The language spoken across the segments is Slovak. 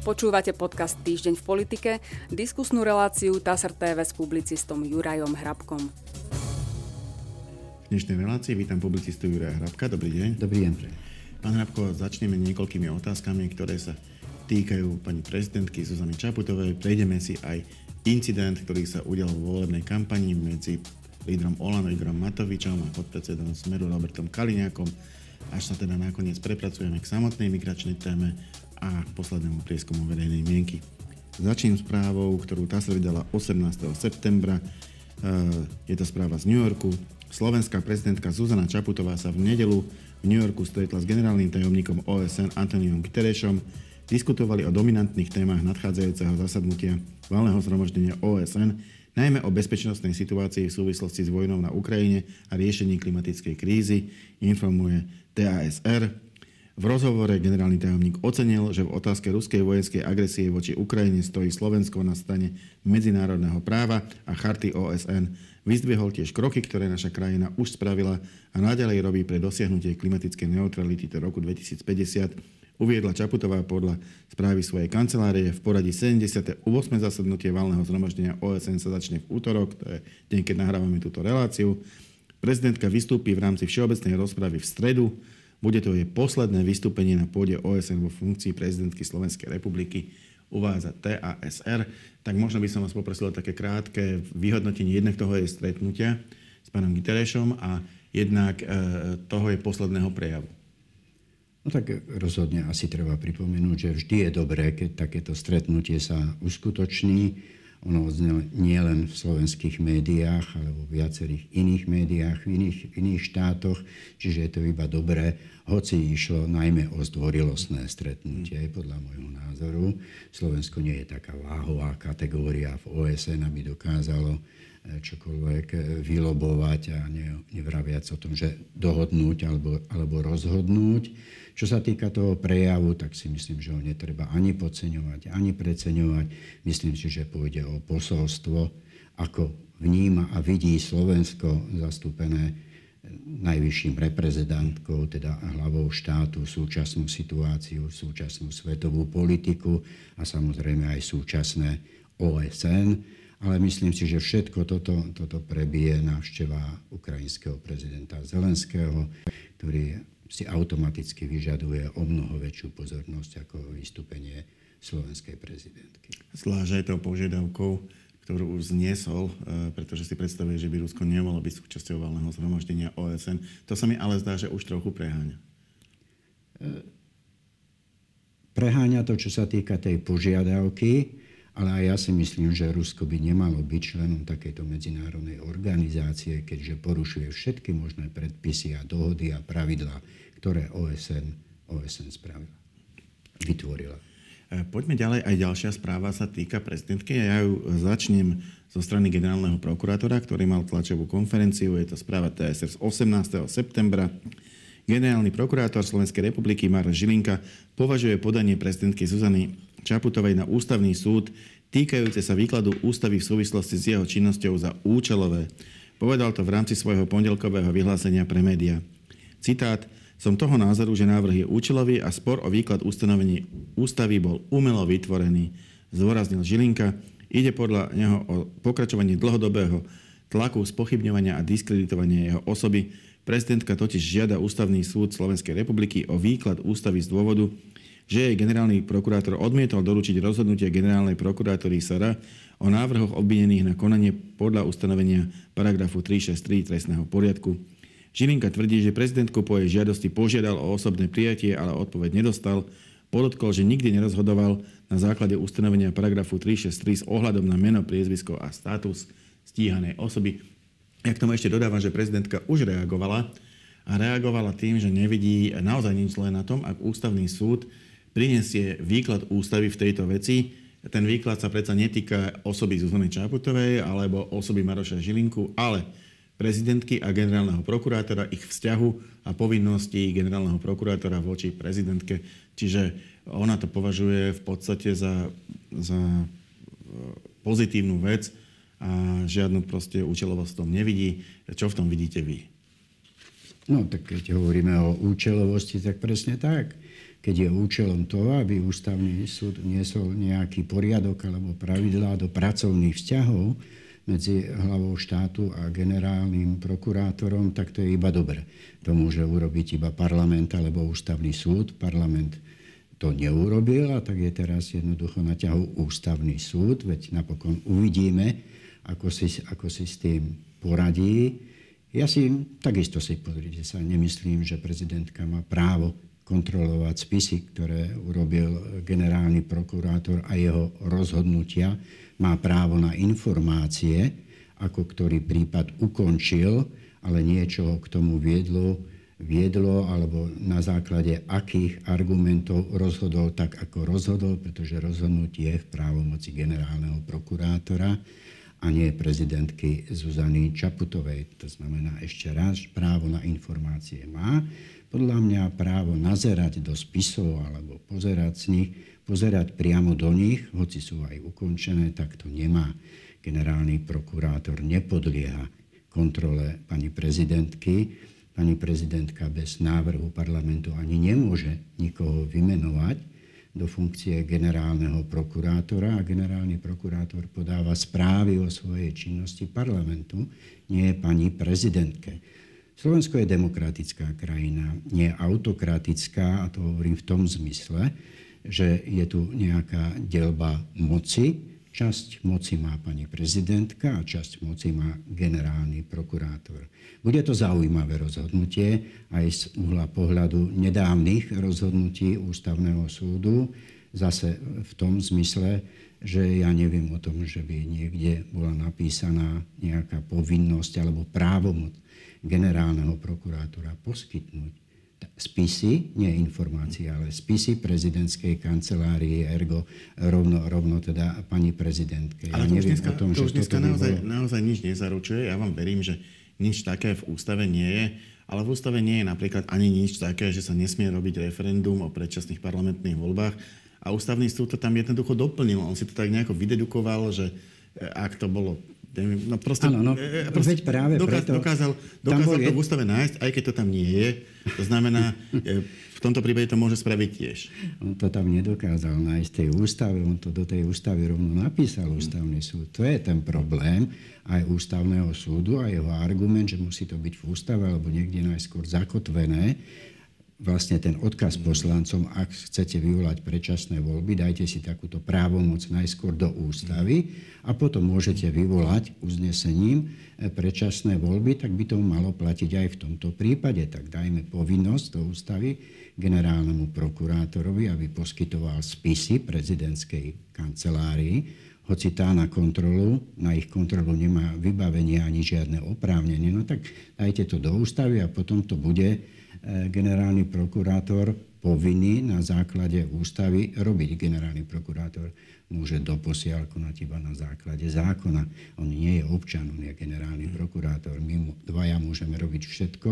Počúvate podcast Týždeň v politike, diskusnú reláciu TASR TV s publicistom Jurajom Hrabkom. V dnešnej relácii vítam publicistu Juraja Hrabka. Dobrý deň. Dobrý deň. Pán Hrabko, začneme niekoľkými otázkami, ktoré sa týkajú pani prezidentky Zuzany Čaputovej. Prejdeme si aj incident, ktorý sa udial vo volebnej kampani medzi lídrom Olano Igorom Matovičom a podpredsedom Smeru Robertom Kaliňákom, až sa teda nakoniec prepracujeme k samotnej migračnej téme a poslednému prieskumu verejnej mienky. Začnem správou, ktorú TASR vydala 18. septembra. E, je to správa z New Yorku. Slovenská prezidentka Zuzana Čaputová sa v nedelu v New Yorku stretla s generálnym tajomníkom OSN Antoniom Guterrešom. Diskutovali o dominantných témach nadchádzajúceho zasadnutia valného zhromaždenia OSN, najmä o bezpečnostnej situácii v súvislosti s vojnou na Ukrajine a riešení klimatickej krízy, informuje TASR. V rozhovore generálny tajomník ocenil, že v otázke ruskej vojenskej agresie voči Ukrajine stojí Slovensko na strane medzinárodného práva a charty OSN. Vyzdvihol tiež kroky, ktoré naša krajina už spravila a naďalej robí pre dosiahnutie klimatickej neutrality do roku 2050. Uviedla Čaputová podľa správy svojej kancelárie v poradí 78. zasadnutie valného zhromaždenia OSN sa začne v útorok, to je deň, keď nahrávame túto reláciu. Prezidentka vystúpi v rámci všeobecnej rozpravy v stredu bude to jej posledné vystúpenie na pôde OSN vo funkcii prezidentky Slovenskej republiky, uvádza TASR. Tak možno by som vás poprosil o také krátke vyhodnotenie jednak toho jej stretnutia s pánom Giterešom a jednak e, toho jej posledného prejavu. No tak rozhodne asi treba pripomenúť, že vždy je dobré, keď takéto stretnutie sa uskutoční ono odznelo nie len v slovenských médiách, ale vo viacerých iných médiách, v iných, v iných štátoch, čiže je to iba dobré, hoci išlo najmä o zdvorilostné stretnutie, podľa môjho názoru. Slovensko nie je taká váhová kategória. V OSN, aby dokázalo čokoľvek eh, vylobovať a nevraviac o tom, že dohodnúť alebo, alebo rozhodnúť. Čo sa týka toho prejavu, tak si myslím, že ho netreba ani podceňovať, ani preceňovať. Myslím si, že pôjde o posolstvo, ako vníma a vidí Slovensko zastúpené najvyšším reprezentantkou, teda hlavou štátu, súčasnú situáciu, súčasnú svetovú politiku a samozrejme aj súčasné OSN. Ale myslím si, že všetko toto, toto prebije návšteva ukrajinského prezidenta Zelenského, ktorý si automaticky vyžaduje o mnoho väčšiu pozornosť ako vystúpenie slovenskej prezidentky. Zvlášť aj tou požiadavkou, ktorú už zniesol, e, pretože si predstavuje, že by Rusko nemalo byť súčasťou valného zhromaždenia OSN. To sa mi ale zdá, že už trochu preháňa. E, preháňa to, čo sa týka tej požiadavky, ale aj ja si myslím, že Rusko by nemalo byť členom takejto medzinárodnej organizácie, keďže porušuje všetky možné predpisy a dohody a pravidlá, ktoré OSN, OSN spravila, vytvorila. E, poďme ďalej. Aj ďalšia správa sa týka prezidentky. Ja ju začnem zo strany generálneho prokurátora, ktorý mal tlačovú konferenciu. Je to správa TSR z 18. septembra. Generálny prokurátor Slovenskej republiky Mar Žilinka považuje podanie prezidentky Zuzany Čaputovej na ústavný súd týkajúce sa výkladu ústavy v súvislosti s jeho činnosťou za účelové. Povedal to v rámci svojho pondelkového vyhlásenia pre médiá. Citát. Som toho názoru, že návrh je účelový a spor o výklad ustanovení ústavy bol umelo vytvorený, zdôraznil Žilinka. Ide podľa neho o pokračovanie dlhodobého tlaku, spochybňovania a diskreditovania jeho osoby, Prezidentka totiž žiada Ústavný súd Slovenskej republiky o výklad ústavy z dôvodu, že jej generálny prokurátor odmietol doručiť rozhodnutie generálnej prokurátory SR o návrhoch obvinených na konanie podľa ustanovenia paragrafu 363 trestného poriadku. Žilinka tvrdí, že prezidentku po jej žiadosti požiadal o osobné prijatie, ale odpoveď nedostal. Podotkol, že nikdy nerozhodoval na základe ustanovenia paragrafu 363 s ohľadom na meno, priezvisko a status stíhanej osoby. Ja k tomu ešte dodávam, že prezidentka už reagovala a reagovala tým, že nevidí naozaj nič zlé na tom, ak ústavný súd prinesie výklad ústavy v tejto veci. Ten výklad sa predsa netýka osoby Zuzany Čaputovej alebo osoby Maroša Žilinku, ale prezidentky a generálneho prokurátora, ich vzťahu a povinností generálneho prokurátora voči prezidentke. Čiže ona to považuje v podstate za, za e, pozitívnu vec, a žiadnu proste účelovosť v tom nevidí. Čo v tom vidíte vy? No, tak keď hovoríme o účelovosti, tak presne tak. keď je účelom toho, aby ústavný súd niesol nejaký poriadok alebo pravidlá do pracovných vzťahov medzi hlavou štátu a generálnym prokurátorom, tak to je iba dobre. To môže urobiť iba parlament alebo ústavný súd. Parlament to neurobil a tak je teraz jednoducho na ťahu ústavný súd, veď napokon uvidíme, ako si, ako si s tým poradí. Ja si takisto si pozrite sa, nemyslím, že prezidentka má právo kontrolovať spisy, ktoré urobil generálny prokurátor a jeho rozhodnutia. Má právo na informácie, ako ktorý prípad ukončil, ale niečo k tomu viedlo, viedlo alebo na základe akých argumentov rozhodol tak, ako rozhodol, pretože rozhodnutie je v právomoci generálneho prokurátora a nie prezidentky Zuzany Čaputovej. To znamená, ešte raz, právo na informácie má, podľa mňa právo nazerať do spisov alebo pozerať z nich, pozerať priamo do nich, hoci sú aj ukončené, tak to nemá. Generálny prokurátor nepodlieha kontrole pani prezidentky. Pani prezidentka bez návrhu parlamentu ani nemôže nikoho vymenovať do funkcie generálneho prokurátora a generálny prokurátor podáva správy o svojej činnosti parlamentu, nie pani prezidentke. Slovensko je demokratická krajina, nie autokratická, a to hovorím v tom zmysle, že je tu nejaká delba moci. Časť moci má pani prezidentka a časť moci má generálny prokurátor. Bude to zaujímavé rozhodnutie aj z uhla pohľadu nedávnych rozhodnutí Ústavného súdu, zase v tom zmysle, že ja neviem o tom, že by niekde bola napísaná nejaká povinnosť alebo právomoc generálneho prokurátora poskytnúť spisy, nie informácie, ale spisy prezidentskej kancelárie, ergo rovno, rovno teda pani prezidentke. Ale ja to neviem dneska, o tom, to že už dneska naozaj, bolo... naozaj nič nezaručuje. Ja vám verím, že nič také v ústave nie je, ale v ústave nie je napríklad ani nič také, že sa nesmie robiť referendum o predčasných parlamentných voľbách. A ústavný súd to tam jednoducho doplnil. On si to tak nejako vydedukoval, že ak to bolo No proste, ano, no, e, proste veď práve dokáz, preto... Dokázal, dokázal to v ústave nájsť, aj keď to tam nie je. To znamená, e, v tomto prípade to môže spraviť tiež. On to tam nedokázal nájsť tej ústave, on to do tej ústavy rovno napísal ústavný súd. To je ten problém aj ústavného súdu a jeho argument, že musí to byť v ústave alebo niekde najskôr zakotvené vlastne ten odkaz poslancom, ak chcete vyvolať predčasné voľby, dajte si takúto právomoc najskôr do ústavy a potom môžete vyvolať uznesením e, predčasné voľby, tak by to malo platiť aj v tomto prípade. Tak dajme povinnosť do ústavy generálnemu prokurátorovi, aby poskytoval spisy prezidentskej kancelárii, hoci tá na kontrolu, na ich kontrolu nemá vybavenie ani žiadne oprávnenie, no tak dajte to do ústavy a potom to bude generálny prokurátor povinný na základe ústavy robiť. Generálny prokurátor môže doposiaľ konať iba na základe zákona. On nie je občan, on je generálny prokurátor. My dvaja môžeme robiť všetko,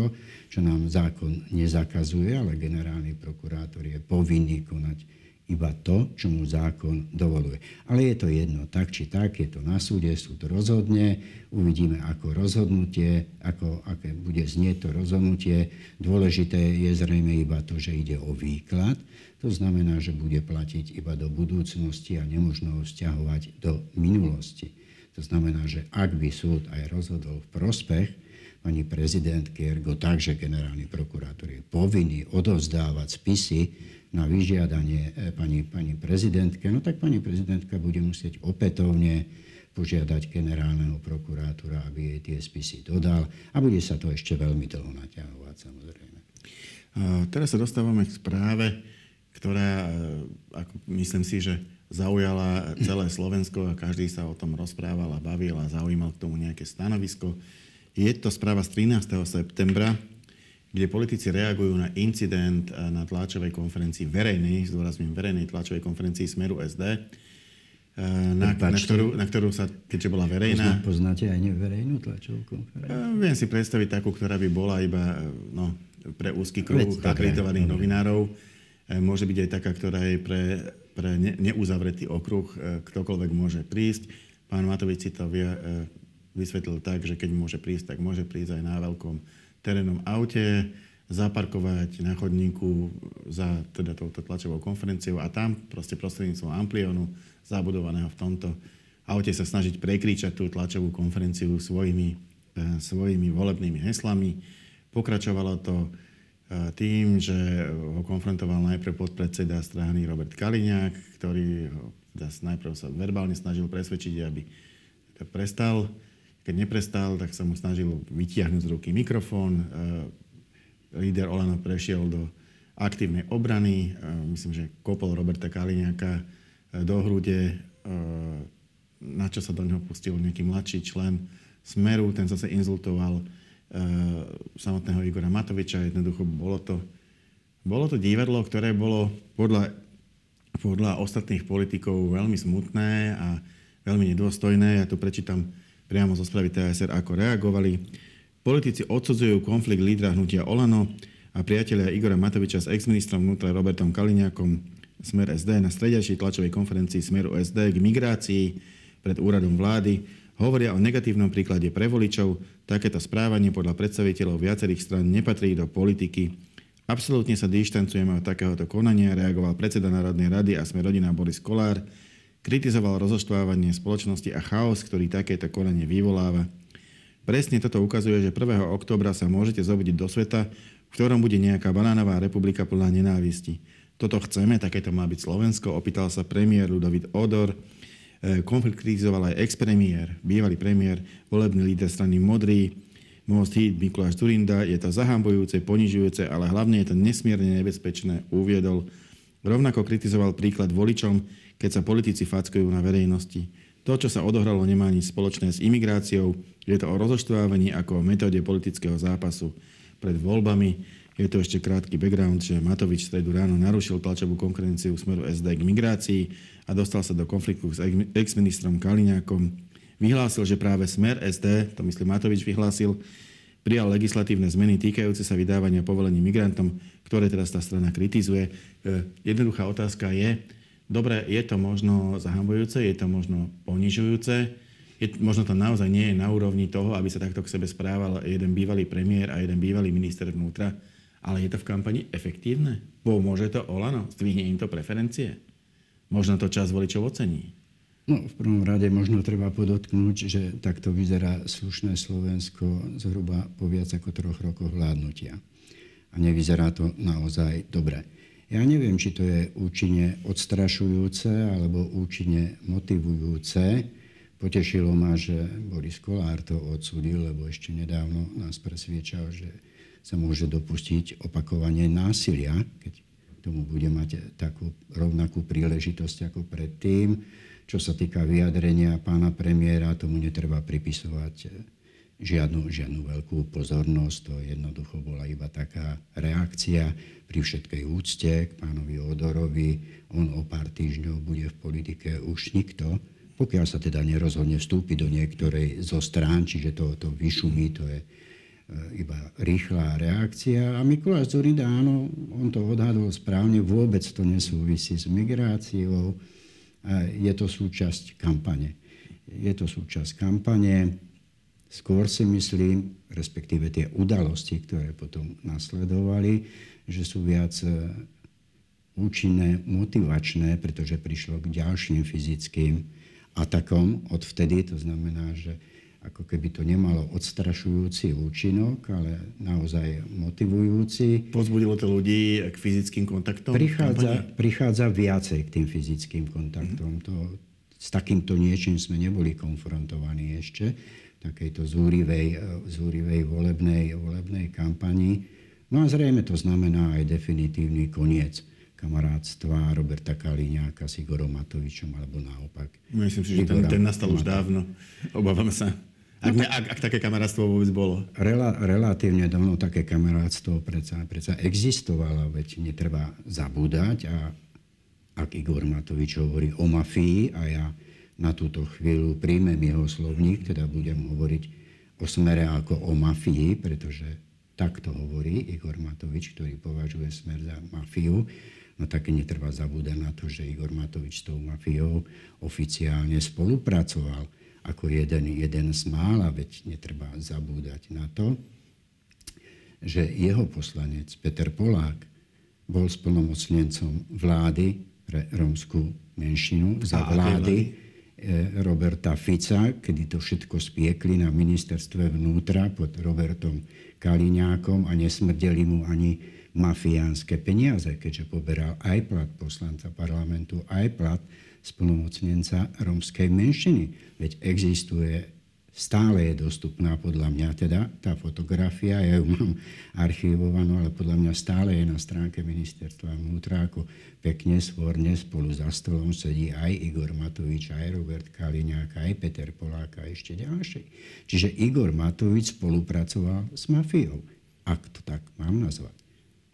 čo nám zákon nezakazuje, ale generálny prokurátor je povinný konať iba to, čo mu zákon dovoluje. Ale je to jedno, tak či tak, je to na súde, súd rozhodne, uvidíme ako rozhodnutie, ako, aké bude znieť to rozhodnutie. Dôležité je zrejme iba to, že ide o výklad. To znamená, že bude platiť iba do budúcnosti a nemožno ho vzťahovať do minulosti. To znamená, že ak by súd aj rozhodol v prospech pani prezidentky, ergo tak, že generálny prokurátor je povinný odovzdávať spisy na vyžiadanie e, pani, pani prezidentke, no tak pani prezidentka bude musieť opätovne požiadať generálneho prokurátora, aby jej tie spisy dodal a bude sa to ešte veľmi dlho naťahovať samozrejme. Teraz sa dostávame k správe, ktorá, e, ako myslím si, že zaujala celé Slovensko a každý sa o tom rozprával a bavil a zaujímal k tomu nejaké stanovisko. Je to správa z 13. septembra kde politici reagujú na incident eh, na tlačovej konferencii verejnej, zdôrazňujem verejnej tlačovej konferencii Smeru SD, eh, na, na, ktorú, na ktorú sa, keďže bola verejná... Poznáte aj neverejnú tlačovú konferenciu? Eh, viem si predstaviť takú, ktorá by bola iba no, pre úzky kruh akreditovaných novinárov. Môže byť aj taká, ktorá je pre, pre ne, neuzavretý okruh, ktokoľvek môže prísť. Pán Matovič si to vie, vysvetlil tak, že keď môže prísť, tak môže prísť aj na veľkom terénom aute. zaparkovať na chodníku za teda touto tlačovou konferenciou a tam proste prostredníctvom amplionu zabudovaného v tomto aute sa snažiť prekričať tú tlačovú konferenciu svojimi, e, svojimi volebnými heslami. Pokračovalo to e, tým, že ho konfrontoval najprv podpredseda strany Robert Kaliňák, ktorý ho teda najprv sa verbálne snažil presvedčiť, aby to prestal. Keď neprestal, tak sa mu snažil vytiahnuť z ruky mikrofón líder Olano prešiel do aktívnej obrany. E, myslím, že kopol Roberta Kaliňáka e, do hrude, e, na čo sa do neho pustil nejaký mladší člen Smeru. Ten zase inzultoval samotného Igora Matoviča. Jednoducho bolo to, bolo to divadlo, ktoré bolo podľa, podľa ostatných politikov veľmi smutné a veľmi nedôstojné. Ja tu prečítam priamo zo správy TSR, ako reagovali. Politici odsudzujú konflikt lídra hnutia Olano a priatelia Igora Matoviča s ex-ministrom vnútra Robertom Kaliňákom Smer SD na stredajšej tlačovej konferencii Smeru SD k migrácii pred úradom vlády hovoria o negatívnom príklade pre voličov. Takéto správanie podľa predstaviteľov viacerých stran nepatrí do politiky. Absolútne sa dištancujeme od takéhoto konania, reagoval predseda Národnej rady a sme rodina Boris Kolár. Kritizoval rozoštvávanie spoločnosti a chaos, ktorý takéto konanie vyvoláva. Presne toto ukazuje, že 1. októbra sa môžete zobudiť do sveta, v ktorom bude nejaká banánová republika plná nenávisti. Toto chceme, takéto má byť Slovensko, opýtal sa premiér Ludovit Odor. E, konflikt kritizoval aj ex-premiér, bývalý premiér, volebný líder strany Modrý, Most Hit Mikuláš Turinda. Je to zahambujúce, ponižujúce, ale hlavne je to nesmierne nebezpečné, uviedol. Rovnako kritizoval príklad voličom, keď sa politici fackujú na verejnosti. To, čo sa odohralo, nemá nič spoločné s imigráciou. Je to o rozoštvávaní ako o metóde politického zápasu pred voľbami. Je to ešte krátky background, že Matovič v stredu ráno narušil tlačovú konkurenciu smeru SD k migrácii a dostal sa do konfliktu s ex-ministrom Kaliňákom. Vyhlásil, že práve smer SD, to myslí Matovič vyhlásil, prijal legislatívne zmeny týkajúce sa vydávania povolení migrantom, ktoré teraz tá strana kritizuje. E, jednoduchá otázka je, Dobre, je to možno zahambujúce, je to možno ponižujúce, je, možno to naozaj nie je na úrovni toho, aby sa takto k sebe správal jeden bývalý premiér a jeden bývalý minister vnútra, ale je to v kampani efektívne? Pomôže to Olano? Zdvihne im to preferencie? Možno to čas voličov ocení? No, v prvom rade možno treba podotknúť, že takto vyzerá slušné Slovensko zhruba po viac ako troch rokoch vládnutia. A nevyzerá to naozaj dobre. Ja neviem, či to je účinne odstrašujúce alebo účinne motivujúce. Potešilo ma, že Boris Kolár to odsudil, lebo ešte nedávno nás presviečal, že sa môže dopustiť opakovanie násilia, keď tomu bude mať takú rovnakú príležitosť ako predtým. Čo sa týka vyjadrenia pána premiéra, tomu netreba pripisovať žiadnu, žiadnu veľkú pozornosť. To jednoducho bola iba taká reakcia pri všetkej úcte k pánovi Odorovi. On o pár týždňov bude v politike už nikto, pokiaľ sa teda nerozhodne vstúpiť do niektorej zo strán, čiže to, to vyšumí, to je e, iba rýchla reakcia. A Mikuláš Zorida, áno, on to odhadol správne, vôbec to nesúvisí s migráciou. Je to súčasť kampane. Je to súčasť kampane Skôr si myslím, respektíve tie udalosti, ktoré potom nasledovali, že sú viac e, účinné, motivačné, pretože prišlo k ďalším fyzickým atakom od vtedy. To znamená, že ako keby to nemalo odstrašujúci účinok, ale naozaj motivujúci. Pozbudilo to ľudí k fyzickým kontaktom? Prichádza, prichádza viacej k tým fyzickým kontaktom. Mm-hmm. To, s takýmto niečím sme neboli konfrontovaní ešte takejto zúrivej, e, zúrivej volebnej, volebnej kampani. No a zrejme to znamená aj definitívny koniec kamarátstva Roberta Kaliňáka s Igorom Matovičom, alebo naopak. Myslím si, že ten, ten nastal už dávno. Obávam sa. Ak, ne, ak, ak také kamarátstvo vôbec bolo. Rela, relatívne dávno také kamarátstvo predsa, predsa existovalo, veď netreba zabúdať. A ak Igor Matovič hovorí o mafii a ja na túto chvíľu príjmem jeho slovník, teda budem hovoriť o smere ako o mafii, pretože takto hovorí Igor Matovič, ktorý považuje smer za mafiu. No tak netreba zabúdať na to, že Igor Matovič s tou mafiou oficiálne spolupracoval ako jeden, jeden z mála, veď netreba zabúdať na to. že jeho poslanec Peter Polák bol splnomocnencom vlády pre rómskú menšinu za vlády e, Roberta Fica, kedy to všetko spiekli na ministerstve vnútra pod Robertom Kaliňákom a nesmrdeli mu ani mafiánske peniaze, keďže poberal aj plat poslanca parlamentu, aj plat splnomocnenca rómskej menšiny. Veď existuje stále je dostupná podľa mňa, teda tá fotografia, ja ju mám archivovanú, ale podľa mňa stále je na stránke ministerstva vnútra, ako pekne, svorne spolu za stolom sedí aj Igor Matovič, aj Robert Kaliňák, aj Peter Polák a ešte ďalší. Čiže Igor Matovič spolupracoval s mafiou, ak to tak mám nazvať.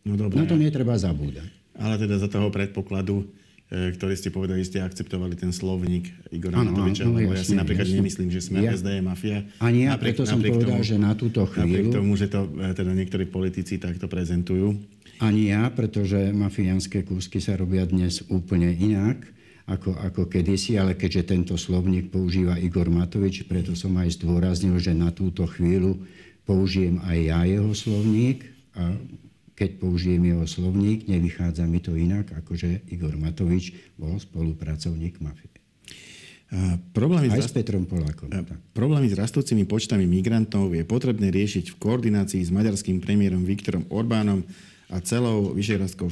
No dobré. Na to netreba zabúdať. Ale teda za toho predpokladu, E, ktorý ste povedali, ste akceptovali ten slovník Igora ano, Matoviča, no, lebo ja si napríklad jasne. nemyslím, že sme ja, SD je mafia. Ani ja, napriek, preto som povedal, tomu, že na túto chvíľu... Napriek tomu, že to e, teda niektorí politici takto prezentujú. Ani ja, pretože mafiánske kúsky sa robia dnes úplne inak ako, ako kedysi, ale keďže tento slovník používa Igor Matovič, preto som aj zdôraznil, že na túto chvíľu použijem aj ja jeho slovník a keď použijem jeho slovník, nevychádza mi to inak, ako že Igor Matovič bol spolupracovník mafie. problémy Aj s, Petrom Polákom. A, problémy s rastúcimi počtami migrantov je potrebné riešiť v koordinácii s maďarským premiérom Viktorom Orbánom a celou vyšehradskou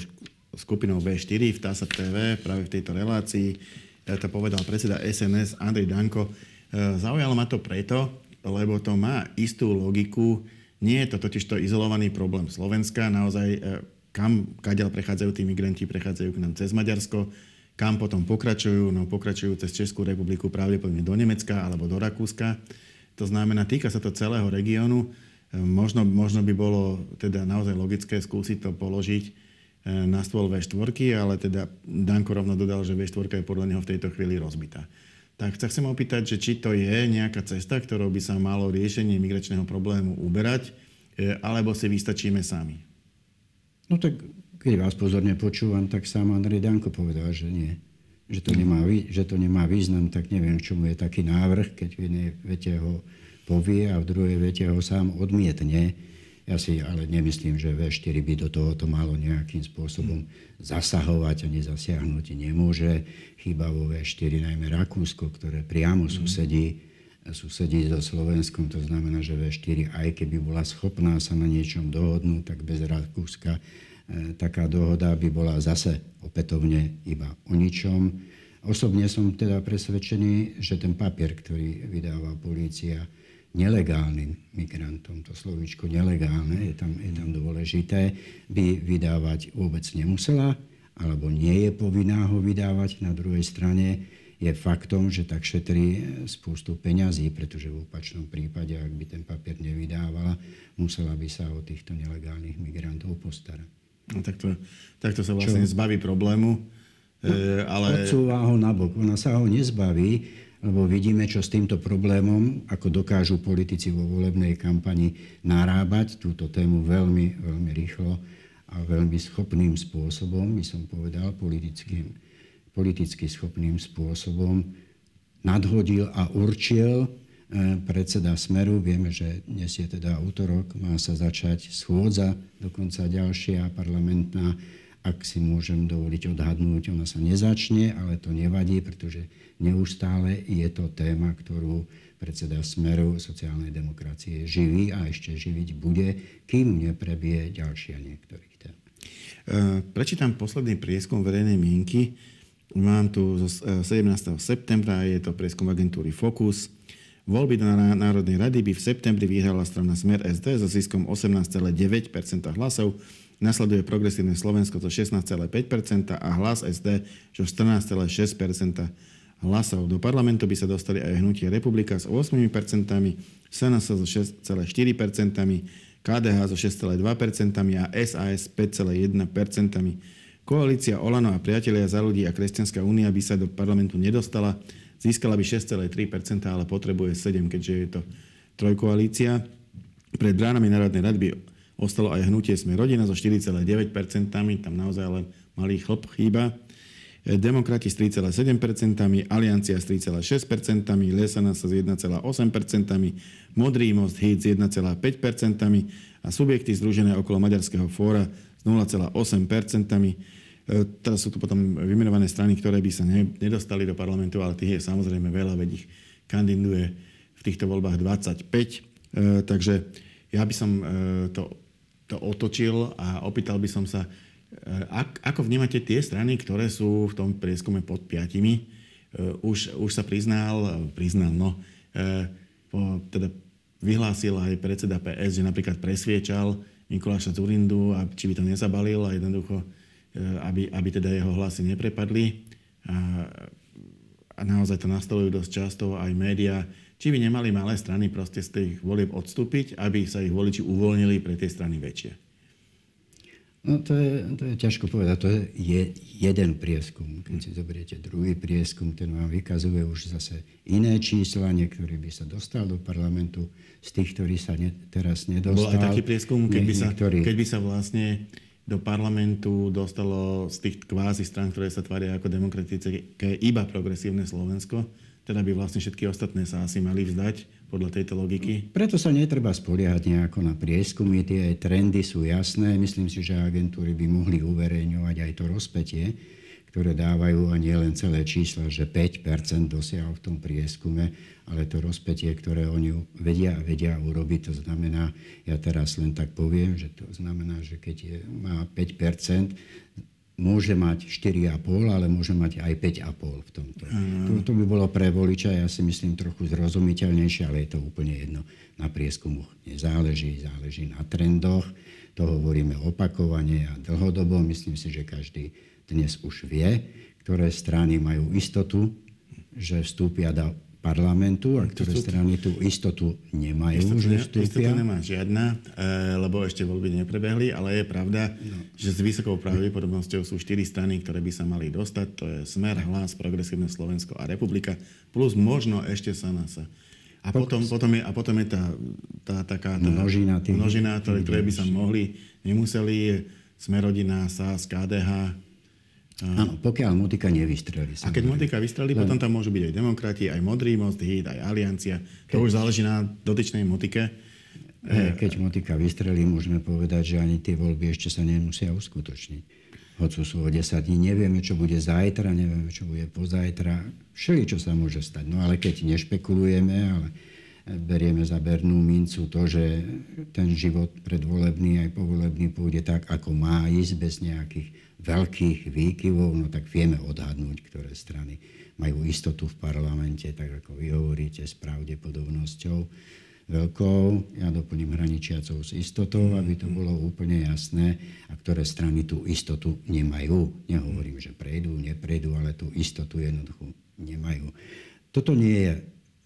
skupinou V4 v TASA TV práve v tejto relácii. Ja to povedal predseda SNS Andrej Danko. E, zaujalo ma to preto, lebo to má istú logiku, nie je to totiž to izolovaný problém Slovenska. Naozaj, e, kam, kadiaľ prechádzajú tí migranti, prechádzajú k nám cez Maďarsko, kam potom pokračujú, no pokračujú cez Českú republiku pravdepodobne do Nemecka alebo do Rakúska. To znamená, týka sa to celého regiónu. E, možno, možno by bolo teda naozaj logické skúsiť to položiť e, na stôl V4, ale teda Danko rovno dodal, že V4 je podľa neho v tejto chvíli rozbitá. Tak sa chcem opýtať, že či to je nejaká cesta, ktorou by sa malo riešenie migračného problému uberať, e, alebo si vystačíme sami? No tak, keď vás pozorne počúvam, tak sám Andrej Danko povedal, že nie. Že to, nemá, že to nemá význam, tak neviem, čomu je taký návrh, keď v jednej vete ho povie a v druhej vete ho sám odmietne ja si ale nemyslím, že V4 by do tohoto malo nejakým spôsobom zasahovať a nezasiahnuť nemôže. Chyba vo V4 najmä Rakúsko, ktoré priamo mhm. susedí, susedí so Slovenskom. To znamená, že V4, aj keby bola schopná sa na niečom dohodnúť, tak bez Rakúska e, taká dohoda by bola zase opätovne iba o ničom. Osobne som teda presvedčený, že ten papier, ktorý vydáva polícia, nelegálnym migrantom, to slovíčko nelegálne je tam, je tam dôležité, by vydávať vôbec nemusela, alebo nie je povinná ho vydávať. Na druhej strane je faktom, že tak šetrí spústu peňazí, pretože v opačnom prípade, ak by ten papier nevydávala, musela by sa o týchto nelegálnych migrantov postarať. No, takto, takto sa vlastne Čo? zbaví problému. No, e, ale... Odsúva ho nabok. Ona sa ho nezbaví, lebo vidíme, čo s týmto problémom, ako dokážu politici vo volebnej kampani narábať túto tému veľmi, veľmi rýchlo a veľmi schopným spôsobom, by som povedal, politickým, politicky schopným spôsobom nadhodil a určil e, predseda Smeru. Vieme, že dnes je teda útorok, má sa začať schôdza, dokonca ďalšia parlamentná ak si môžem dovoliť odhadnúť, ona sa nezačne, ale to nevadí, pretože neustále je to téma, ktorú predseda Smeru sociálnej demokracie živí a ešte živiť bude, kým neprebie ďalšia niektorých tém. E, prečítam posledný prieskum verejnej mienky. Mám tu zo 17. E, septembra, je to prieskum agentúry Focus. Voľby do Národnej rady by v septembri vyhrala strana Smer SD so ziskom 18,9% hlasov Nasleduje progresívne Slovensko so 16,5% a hlas SD so 14,6% hlasov. Do parlamentu by sa dostali aj hnutie Republika s 8%, SNS so 6,4%, KDH so 6,2% a SAS 5,1%. Koalícia Olano a priatelia za ľudí a Kresťanská únia by sa do parlamentu nedostala, získala by 6,3%, ale potrebuje 7, keďže je to trojkoalícia. Pred bránami Národnej rady by Ostalo aj hnutie Sme rodina so 4,9%, tam naozaj len malý chlop chýba. Demokrati s 3,7%, Aliancia s 3,6%, Lesana sa s 1,8%, Modrý most Hit s 1,5% a subjekty združené okolo Maďarského fóra s 0,8%. Teraz sú tu potom vymenované strany, ktoré by sa nedostali do parlamentu, ale tých je samozrejme veľa, veď ich kandiduje v týchto voľbách 25. Takže ja by som to, to otočil a opýtal by som sa, ak, ako vnímate tie strany, ktoré sú v tom prieskume pod piatimi? Eh, už, už sa priznal, priznal, no, po, teda vyhlásil aj predseda PS, že napríklad presviečal Mikuláša Zurindu, či by to nezabalil a jednoducho, aby, aby teda jeho hlasy neprepadli. A, a naozaj to nastolujú dosť často aj médiá. Či by nemali malé strany proste z tých volieb odstúpiť, aby sa ich voliči uvoľnili pre tie strany väčšie? No to je, to je ťažko povedať. To je jeden prieskum. Keď si zoberiete druhý prieskum, ten vám vykazuje už zase iné čísla. Niektorý by sa dostal do parlamentu z tých, ktorí sa ne, teraz nedostal. Bol aj taký prieskum, keď by, sa, keď by sa vlastne do parlamentu dostalo z tých kvázi strán, ktoré sa tvária ako demokratické, iba progresívne Slovensko teda by vlastne všetky ostatné sa asi mali vzdať podľa tejto logiky? Preto sa netreba spoliehať nejako na prieskumy, tie trendy sú jasné. Myslím si, že agentúry by mohli uverejňovať aj to rozpetie, ktoré dávajú a nie len celé čísla, že 5% dosiahol v tom prieskume, ale to rozpetie, ktoré oni vedia a vedia urobiť, to znamená, ja teraz len tak poviem, že to znamená, že keď je, má 5%, môže mať 4,5, ale môže mať aj 5,5 v tomto. Mm. To, to by bolo pre voliča, ja si myslím, trochu zrozumiteľnejšie, ale je to úplne jedno. Na prieskumu nezáleží, záleží na trendoch. To hovoríme opakovane a dlhodobo. Myslím si, že každý dnes už vie, ktoré strany majú istotu, že vstúpia do parlamentu a ktoré strany tú istotu nemajú, istotu, že vstúpia. Istotu nemá žiadna, e, lebo ešte voľby neprebehli, ale je pravda, no. že s vysokou pravdepodobnosťou sú štyri strany, ktoré by sa mali dostať. To je Smer, Hlas, Progresívne Slovensko a Republika, plus možno ešte Sanasa. A potom, potom, je, a potom je tá, tá taká tá množina, tých, množina ktoré, ktoré by sa mohli, nemuseli, Smerodina, SAS, KDH, Áno, pokiaľ Motika nevystrelí. A keď Motika vystrelí, potom tam môžu byť aj demokrati, aj Modrý most, HIT, aj Aliancia. Keď... To už záleží na dotyčnej Motike. Keď Motika vystrelí, môžeme povedať, že ani tie voľby ešte sa nemusia uskutočniť. Hoci sú o 10 dní, nevieme, čo bude zajtra, nevieme, čo bude pozajtra. Všeli, čo sa môže stať. No ale keď nešpekulujeme, ale berieme za bernú mincu to, že ten život predvolebný aj povolebný pôjde tak, ako má ísť, bez nejakých veľkých výkyvov, no tak vieme odhadnúť, ktoré strany majú istotu v parlamente, tak ako vy hovoríte, s pravdepodobnosťou veľkou, ja doplním hraničiacou s istotou, aby to bolo úplne jasné, a ktoré strany tú istotu nemajú. Nehovorím, že prejdú, neprejdú, ale tú istotu jednoducho nemajú. Toto nie je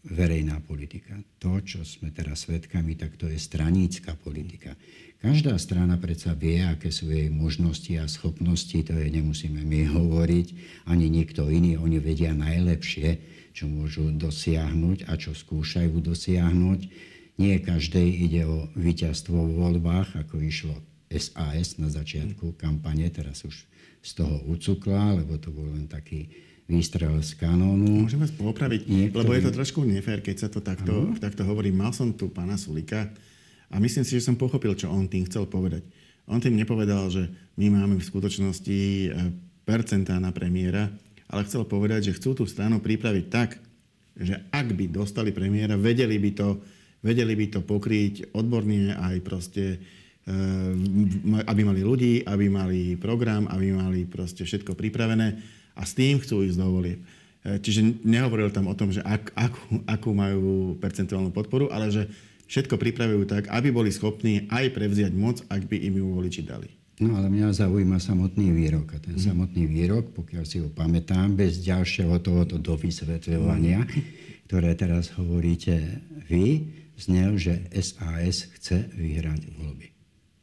verejná politika. To, čo sme teraz svedkami, tak to je stranícka politika. Každá strana predsa vie, aké sú jej možnosti a schopnosti, to je nemusíme my hovoriť, ani nikto iný. Oni vedia najlepšie, čo môžu dosiahnuť a čo skúšajú dosiahnuť. Nie každej ide o víťazstvo v voľbách, ako išlo SAS na začiatku kampane, teraz už z toho ucukla, lebo to bol len taký výstrel z kanónu. Môžem vás popraviť, Niektorý... lebo je to trošku nefér, keď sa to takto, takto hovorí. Mal som tu pána Sulika, a myslím si, že som pochopil, čo on tým chcel povedať. On tým nepovedal, že my máme v skutočnosti e, percentá na premiéra, ale chcel povedať, že chcú tú stranu pripraviť tak, že ak by dostali premiéra, vedeli by to, vedeli by to pokryť odborne aj proste, e, aby mali ľudí, aby mali program, aby mali proste všetko pripravené a s tým chcú ísť do volieb. E, čiže nehovoril tam o tom, že ak, akú, akú majú percentuálnu podporu, ale že všetko pripravujú tak, aby boli schopní aj prevziať moc, ak by im ju voliči dali. No ale mňa zaujíma samotný výrok. A ten mm. samotný výrok, pokiaľ si ho pamätám, bez ďalšieho tohoto dovysvetľovania, mm. ktoré teraz hovoríte vy, znel, že SAS chce vyhrať voľby.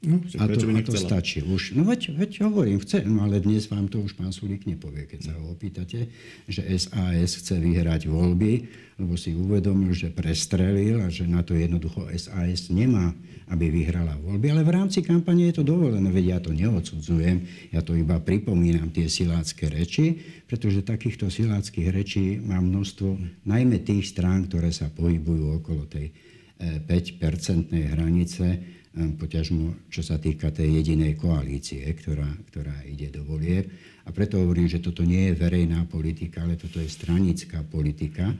No, a to, a to stačí už. No veď, veď hovorím, chcem, ale dnes vám to už pán Sulík nepovie, keď sa ho opýtate, že SAS chce vyhrať voľby, lebo si uvedomil, že prestrelil a že na to jednoducho SAS nemá, aby vyhrala voľby. Ale v rámci kampane je to dovolené, veď ja to neodsudzujem, ja to iba pripomínam tie silácké reči, pretože takýchto siláckých rečí má množstvo, najmä tých strán, ktoré sa pohybujú okolo tej 5-percentnej eh, hranice, poťažmo, čo sa týka tej jedinej koalície, ktorá, ktorá ide do volieb. A preto hovorím, že toto nie je verejná politika, ale toto je stranická politika,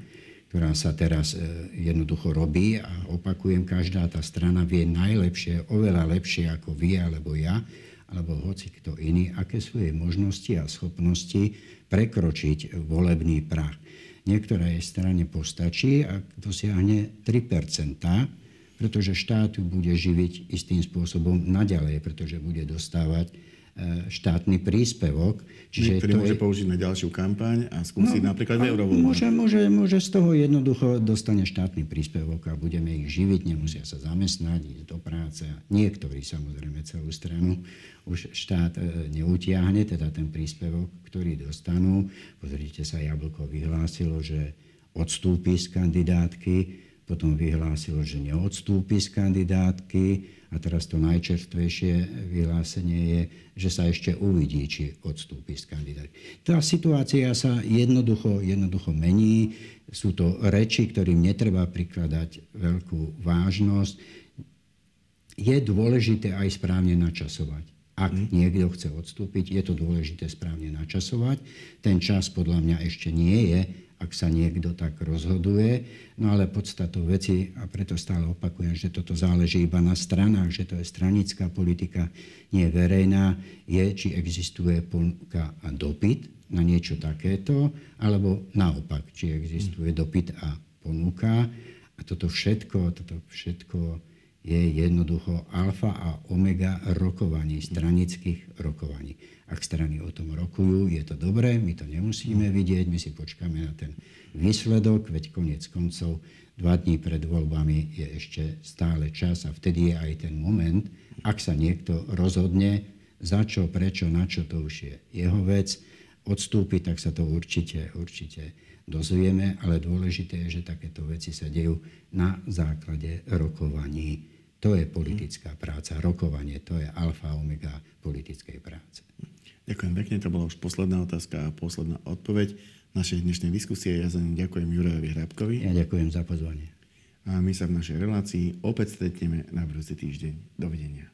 ktorá sa teraz e, jednoducho robí a opakujem, každá tá strana vie najlepšie, oveľa lepšie ako vy alebo ja, alebo hoci kto iný, aké sú jej možnosti a schopnosti prekročiť volebný prach. Niektorej strane postačí, ak dosiahne 3 pretože štát ju bude živiť istým spôsobom naďalej, pretože bude dostávať e, štátny príspevok. Čiže Niektorý to môže je... použiť na ďalšiu kampaň a skúsiť no, napríklad v eurovoľbách. Môže, môže, môže z toho jednoducho dostane štátny príspevok a budeme ich živiť, nemusia sa zamestnať, ísť do práce. Niektorí samozrejme celú stranu už štát e, neutiahne, teda ten príspevok, ktorý dostanú. Pozrite sa, Jablko vyhlásilo, že odstúpi z kandidátky potom vyhlásilo, že neodstúpi z kandidátky a teraz to najčerstvejšie vyhlásenie je, že sa ešte uvidí, či odstúpi z kandidátky. Tá situácia sa jednoducho, jednoducho mení. Sú to reči, ktorým netreba prikladať veľkú vážnosť. Je dôležité aj správne načasovať. Ak mm. niekto chce odstúpiť, je to dôležité správne načasovať. Ten čas podľa mňa ešte nie je, ak sa niekto tak rozhoduje. No ale podstatou veci, a preto stále opakujem, že toto záleží iba na stranách, že to je stranická politika, nie verejná, je, či existuje ponuka a dopyt na niečo takéto, alebo naopak, či existuje dopyt a ponuka. A toto všetko, toto všetko je jednoducho alfa a omega rokovaní, stranických rokovaní. Ak strany o tom rokujú, je to dobré, my to nemusíme vidieť, my si počkáme na ten výsledok, veď konec koncov dva dní pred voľbami je ešte stále čas a vtedy je aj ten moment, ak sa niekto rozhodne, za čo, prečo, na čo, to už je jeho vec, odstúpi, tak sa to určite, určite dozvieme, ale dôležité je, že takéto veci sa dejú na základe rokovaní to je politická práca, rokovanie, to je alfa omega politickej práce. Ďakujem pekne, to bola už posledná otázka a posledná odpoveď našej dnešnej diskusie. Ja za ním ďakujem Jurajovi Hrabkovi. Ja ďakujem za pozvanie. A my sa v našej relácii opäť stretneme na budúci týždeň. Dovidenia.